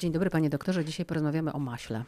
Dzień dobry panie doktorze, dzisiaj porozmawiamy o maśle.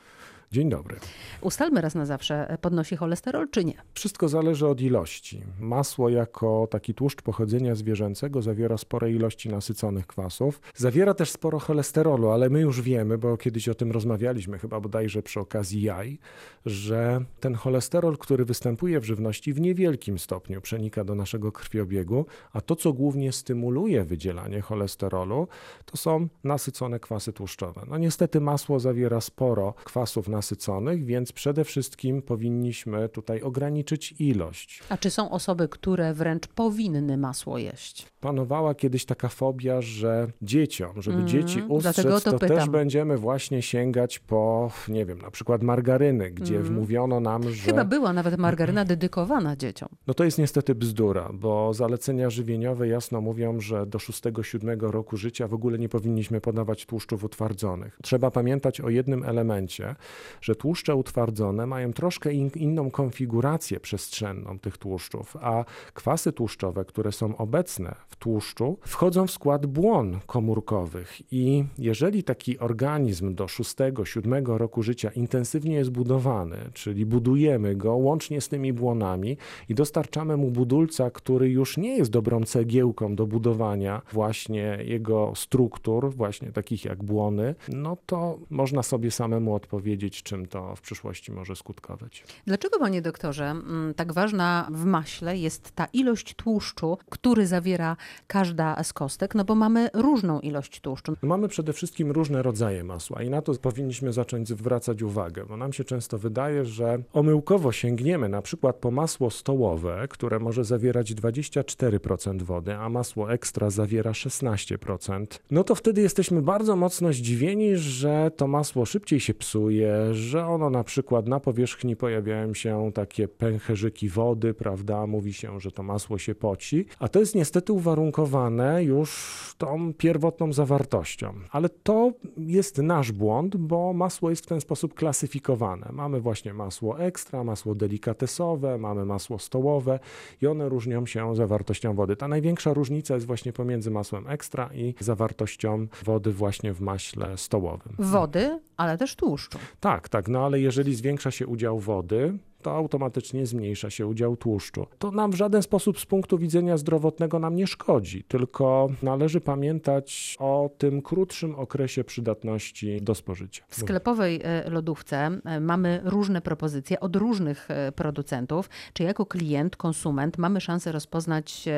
Dzień dobry. Ustalmy raz na zawsze, podnosi cholesterol czy nie? Wszystko zależy od ilości. Masło jako taki tłuszcz pochodzenia zwierzęcego zawiera spore ilości nasyconych kwasów. Zawiera też sporo cholesterolu, ale my już wiemy, bo kiedyś o tym rozmawialiśmy, chyba bodajże przy okazji jaj, że ten cholesterol, który występuje w żywności w niewielkim stopniu przenika do naszego krwiobiegu, a to, co głównie stymuluje wydzielanie cholesterolu, to są nasycone kwasy tłuszczowe. No niestety masło zawiera sporo kwasów nasyconych, nasyconych, więc przede wszystkim powinniśmy tutaj ograniczyć ilość. A czy są osoby, które wręcz powinny masło jeść? Panowała kiedyś taka fobia, że dzieciom, żeby mm, dzieci ustrzec, to, to też będziemy właśnie sięgać po, nie wiem, na przykład margaryny, gdzie mm. wmówiono nam, że... Chyba była nawet margaryna dedykowana dzieciom. No to jest niestety bzdura, bo zalecenia żywieniowe jasno mówią, że do 6-7 roku życia w ogóle nie powinniśmy podawać tłuszczów utwardzonych. Trzeba pamiętać o jednym elemencie, że tłuszcze utwardzone mają troszkę in, inną konfigurację przestrzenną tych tłuszczów, a kwasy tłuszczowe, które są obecne w tłuszczu, wchodzą w skład błon komórkowych i jeżeli taki organizm do 6-7 roku życia intensywnie jest budowany, czyli budujemy go łącznie z tymi błonami i dostarczamy mu budulca, który już nie jest dobrą cegiełką do budowania właśnie jego struktur, właśnie takich jak błony, no to można sobie samemu odpowiedzieć, czym to w przyszłości może skutkować. Dlaczego, panie doktorze, mm, tak ważna w maśle jest ta ilość tłuszczu, który zawiera każda z kostek? No bo mamy różną ilość tłuszczu. Mamy przede wszystkim różne rodzaje masła i na to powinniśmy zacząć zwracać uwagę, bo nam się często wydaje, że omyłkowo sięgniemy na przykład po masło stołowe, które może zawierać 24% wody, a masło ekstra zawiera 16%. No to wtedy jesteśmy bardzo mocno zdziwieni, że to masło szybciej się psuje, że ono na przykład na powierzchni pojawiają się takie pęcherzyki wody, prawda? Mówi się, że to masło się poci, a to jest niestety uwarunkowane już tą pierwotną zawartością. Ale to jest nasz błąd, bo masło jest w ten sposób klasyfikowane. Mamy właśnie masło ekstra, masło delikatesowe, mamy masło stołowe i one różnią się zawartością wody. Ta największa różnica jest właśnie pomiędzy masłem ekstra i zawartością wody właśnie w maśle stołowym. Wody, ale też tłuszczu. Tak, tak, tak, no ale jeżeli zwiększa się udział wody, to automatycznie zmniejsza się udział tłuszczu. To nam w żaden sposób z punktu widzenia zdrowotnego nam nie szkodzi, tylko należy pamiętać o tym krótszym okresie przydatności do spożycia. W sklepowej e, lodówce e, mamy różne propozycje od różnych e, producentów. Czy jako klient, konsument mamy szansę rozpoznać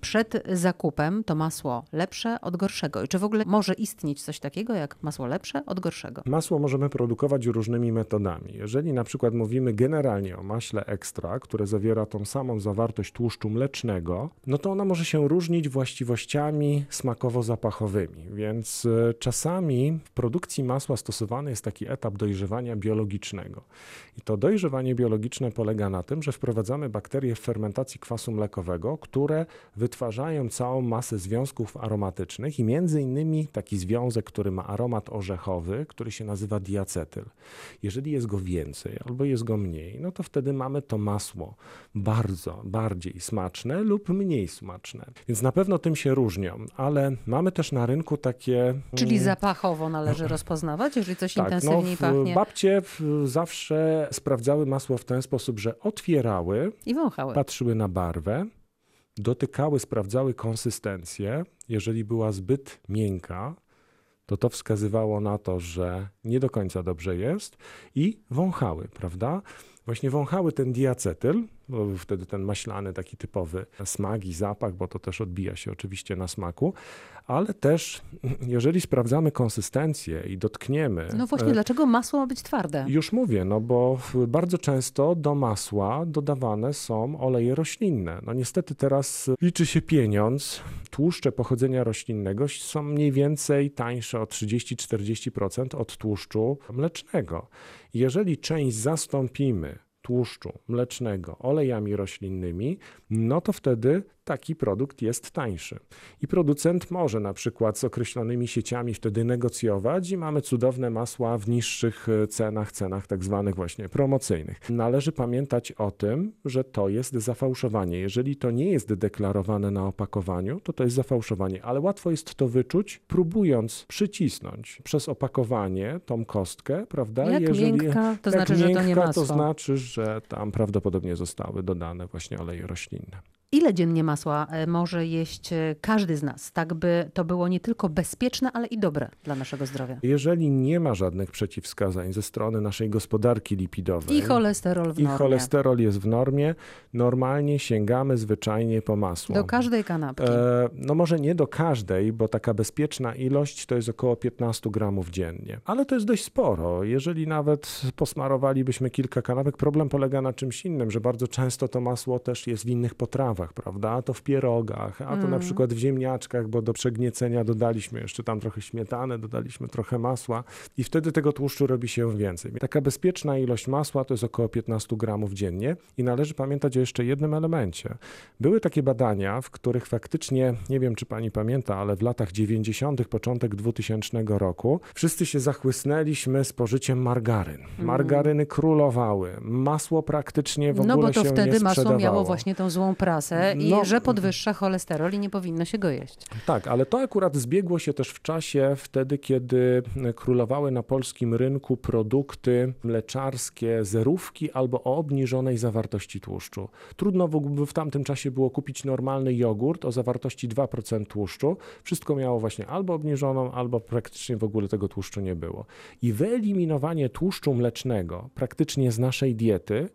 przed zakupem to masło lepsze od gorszego? I czy w ogóle może istnieć coś takiego jak masło lepsze od gorszego? Masło możemy produkować różnymi metodami. Jeżeli na przykład mówimy generalnie generalnie o maśle ekstra, które zawiera tą samą zawartość tłuszczu mlecznego, no to ona może się różnić właściwościami smakowo-zapachowymi, więc e, czasami w produkcji masła stosowany jest taki etap dojrzewania biologicznego. I to dojrzewanie biologiczne polega na tym, że wprowadzamy bakterie w fermentacji kwasu mlekowego, które wytwarzają całą masę związków aromatycznych i między innymi taki związek, który ma aromat orzechowy, który się nazywa diacetyl. Jeżeli jest go więcej albo jest go mniej, no to wtedy mamy to masło bardzo, bardziej smaczne lub mniej smaczne. Więc na pewno tym się różnią, ale mamy też na rynku takie... Czyli mm, zapachowo należy rozpoznawać, jeżeli coś tak, intensywniej no, pachnie? Babcie zawsze sprawdzały masło w ten sposób, że otwierały i wąchały. patrzyły na barwę, dotykały, sprawdzały konsystencję. Jeżeli była zbyt miękka, to to wskazywało na to, że nie do końca dobrze jest i wąchały, prawda? Właśnie wąchały ten diacetyl, bo był wtedy ten maślany, taki typowy smak i zapach, bo to też odbija się oczywiście na smaku, ale też jeżeli sprawdzamy konsystencję i dotkniemy. No właśnie, e, dlaczego masło ma być twarde? Już mówię, no bo bardzo często do masła dodawane są oleje roślinne. No niestety teraz liczy się pieniądz. Tłuszcze pochodzenia roślinnego są mniej więcej tańsze o 30-40% od tłuszczu mlecznego. Jeżeli część zastąpimy tłuszczu mlecznego olejami roślinnymi, no to wtedy taki produkt jest tańszy. I producent może na przykład z określonymi sieciami wtedy negocjować i mamy cudowne masła w niższych e, cenach, cenach tak zwanych właśnie promocyjnych. Należy pamiętać o tym, że to jest zafałszowanie. Jeżeli to nie jest deklarowane na opakowaniu, to to jest zafałszowanie, ale łatwo jest to wyczuć, próbując przycisnąć przez opakowanie tą kostkę, prawda? Jak Jeżeli, miękka, to jak znaczy, że to nie miękka, masło. to znaczy, że tam prawdopodobnie zostały dodane właśnie oleje roślinne. Ile dziennie masła e, może jeść e, każdy z nas, tak by to było nie tylko bezpieczne, ale i dobre dla naszego zdrowia? Jeżeli nie ma żadnych przeciwwskazań ze strony naszej gospodarki lipidowej I cholesterol w i normie. cholesterol jest w normie, normalnie sięgamy zwyczajnie po masło. Do każdej kanapki. E, no może nie do każdej, bo taka bezpieczna ilość to jest około 15 gramów dziennie. Ale to jest dość sporo. Jeżeli nawet posmarowalibyśmy kilka kanapek, problem polega na czymś innym, że bardzo często to masło też jest w innych potrawach, prawda? A to w pierogach, a to na Mm. przykład w ziemniaczkach, bo do przegniecenia dodaliśmy jeszcze tam trochę śmietany, dodaliśmy trochę masła i wtedy tego tłuszczu robi się więcej. Taka bezpieczna ilość masła to jest około 15 gramów dziennie i należy pamiętać o jeszcze jednym elemencie. Były takie badania, w których faktycznie, nie wiem czy pani pamięta, ale w latach 90., początek 2000 roku, wszyscy się zachłysnęliśmy spożyciem margaryn. Margaryny królowały, masło praktycznie w ogóle no bo to się wtedy nie masło miało właśnie tą złą prasę i No. że podwyższa cholesterol i nie powinno się go jeść. Tak, ale to akurat zbiegło się też w czasie wtedy, kiedy królowały na polskim rynku produkty mleczarskie, zerówki albo o obniżonej zawartości tłuszczu. Trudno w w tamtym czasie było kupić normalny jogurt o zawartości 2% tłuszczu. Wszystko miało właśnie albo obniżoną, albo praktycznie w ogóle tego tłuszczu nie było. I wyeliminowanie tłuszczu mlecznego praktycznie z naszej diety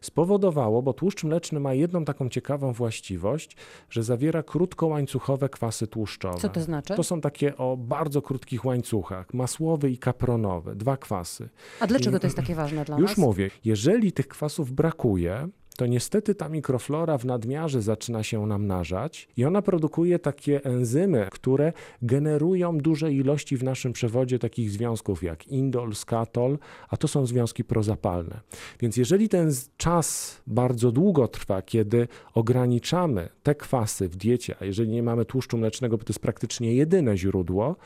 spowodowało, bo tłuszcz mleczny ma jedną taką ciekawą właściwość, że zawiera krótkołańcuchowe kwasy tłuszczowe. Co to znaczy? To są takie o bardzo krótkich łańcuchach, masłowy i kapronowy, dwa kwasy. A dlaczego I- to jest takie ważne dla Już nas? mówię, jeżeli tych kwasów brakuje, to niestety ta mikroflora w nadmiarze zaczyna się namnażać i ona produkuje takie enzymy, które generują duże ilości w naszym przewodzie takich związków jak indol, skatol, a to są związki prozapalne. Więc jeżeli ten czas bardzo długo trwa, kiedy ograniczamy te kwasy w diecie, a jeżeli nie mamy tłuszczu mlecznego, bo to jest praktycznie jedyne źródło,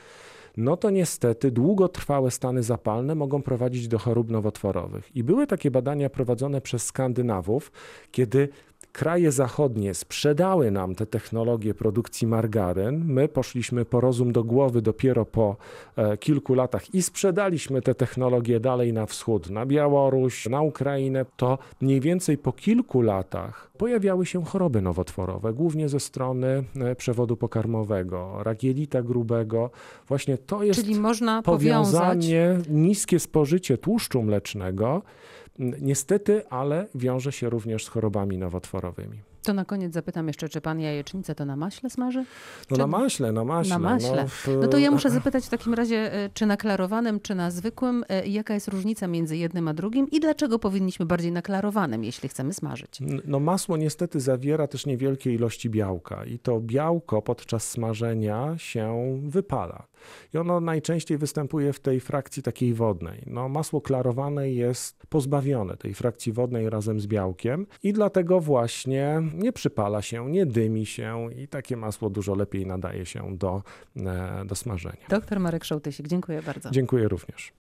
no to niestety długotrwałe stany zapalne mogą prowadzić do chorób nowotworowych. I były takie badania prowadzone przez Skandynawów, kiedy kraje zachodnie sprzedały nam te technologie produkcji margaryn. My poszliśmy po rozum do głowy dopiero po e, kilku latach i sprzedaliśmy te technologie dalej na wschód, na Białoruś, na Ukrainę. To mniej więcej po kilku latach pojawiały się choroby nowotworowe, głównie ze strony e, przewodu pokarmowego, rak jelita grubego. Właśnie to jest Czyli można powiązać powiązanie, niskie spożycie tłuszczu mlecznego, niestety, ale wiąże się również z chorobami nowotworowymi. To na koniec zapytam jeszcze, czy pan jajecznicę to na maśle smaży? No Czy- na maśle, na maśle. Na maśle. No, w- No to ja muszę zapytać w takim razie, e, czy na klarowanym, czy na zwykłym, e, jaka jest różnica między jednym a drugim i dlaczego powinniśmy bardziej na klarowanym, jeśli chcemy smażyć? No masło niestety zawiera też niewielkie ilości białka i to białko podczas smażenia się wypala. I ono najczęściej występuje w tej frakcji takiej wodnej. No masło klarowane jest pozbawione tej frakcji wodnej razem z białkiem i dlatego właśnie nie przypala się, nie dymi się i takie masło dużo lepiej nadaje się do, e, do smażenia. Doktor Marek Szołtysik, dziękuję bardzo. Dziękuję również.